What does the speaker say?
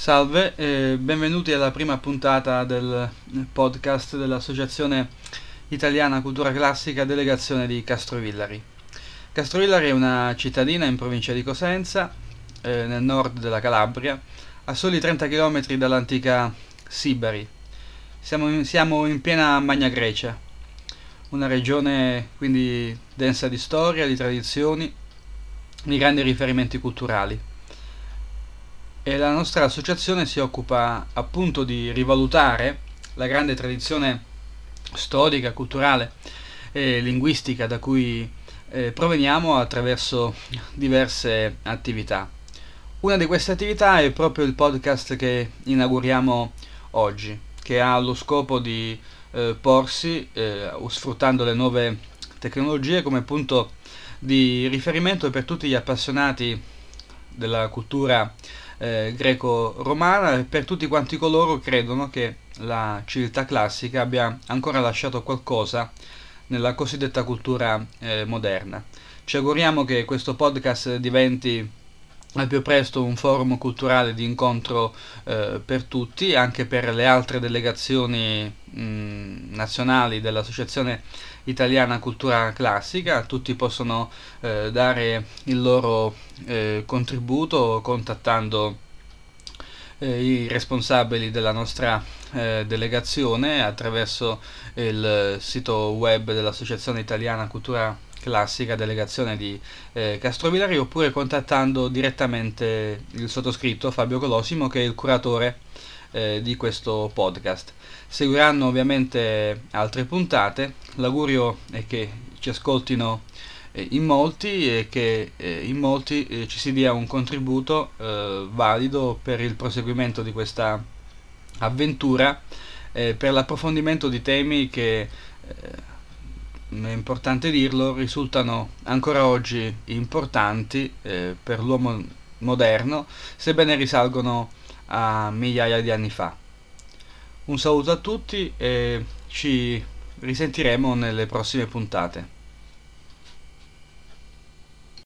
Salve e benvenuti alla prima puntata del podcast dell'Associazione Italiana Cultura Classica Delegazione di Castrovillari. Castrovillari è una cittadina in provincia di Cosenza, eh, nel nord della Calabria, a soli 30 km dall'antica Sibari. Siamo in, siamo in piena Magna Grecia, una regione quindi densa di storia, di tradizioni, di grandi riferimenti culturali e la nostra associazione si occupa appunto di rivalutare la grande tradizione storica, culturale e linguistica da cui eh, proveniamo attraverso diverse attività. Una di queste attività è proprio il podcast che inauguriamo oggi, che ha lo scopo di eh, porsi, eh, sfruttando le nuove tecnologie, come punto di riferimento per tutti gli appassionati della cultura eh, greco-romana per tutti quanti coloro credono che la civiltà classica abbia ancora lasciato qualcosa nella cosiddetta cultura eh, moderna. Ci auguriamo che questo podcast diventi al più presto un forum culturale di incontro eh, per tutti, anche per le altre delegazioni mh, nazionali dell'Associazione Italiana Cultura Classica, tutti possono eh, dare il loro eh, contributo contattando eh, i responsabili della nostra eh, delegazione attraverso il sito web dell'Associazione Italiana Cultura Classica, delegazione di eh, Castrovillari, oppure contattando direttamente il sottoscritto Fabio Colosimo che è il curatore eh, di questo podcast. Seguiranno ovviamente altre puntate, l'augurio è che ci ascoltino eh, in molti e che eh, in molti eh, ci si dia un contributo valido per il proseguimento di questa avventura, per l'approfondimento di temi che è importante dirlo, risultano ancora oggi importanti eh, per l'uomo moderno, sebbene risalgono a migliaia di anni fa. Un saluto a tutti e ci risentiremo nelle prossime puntate.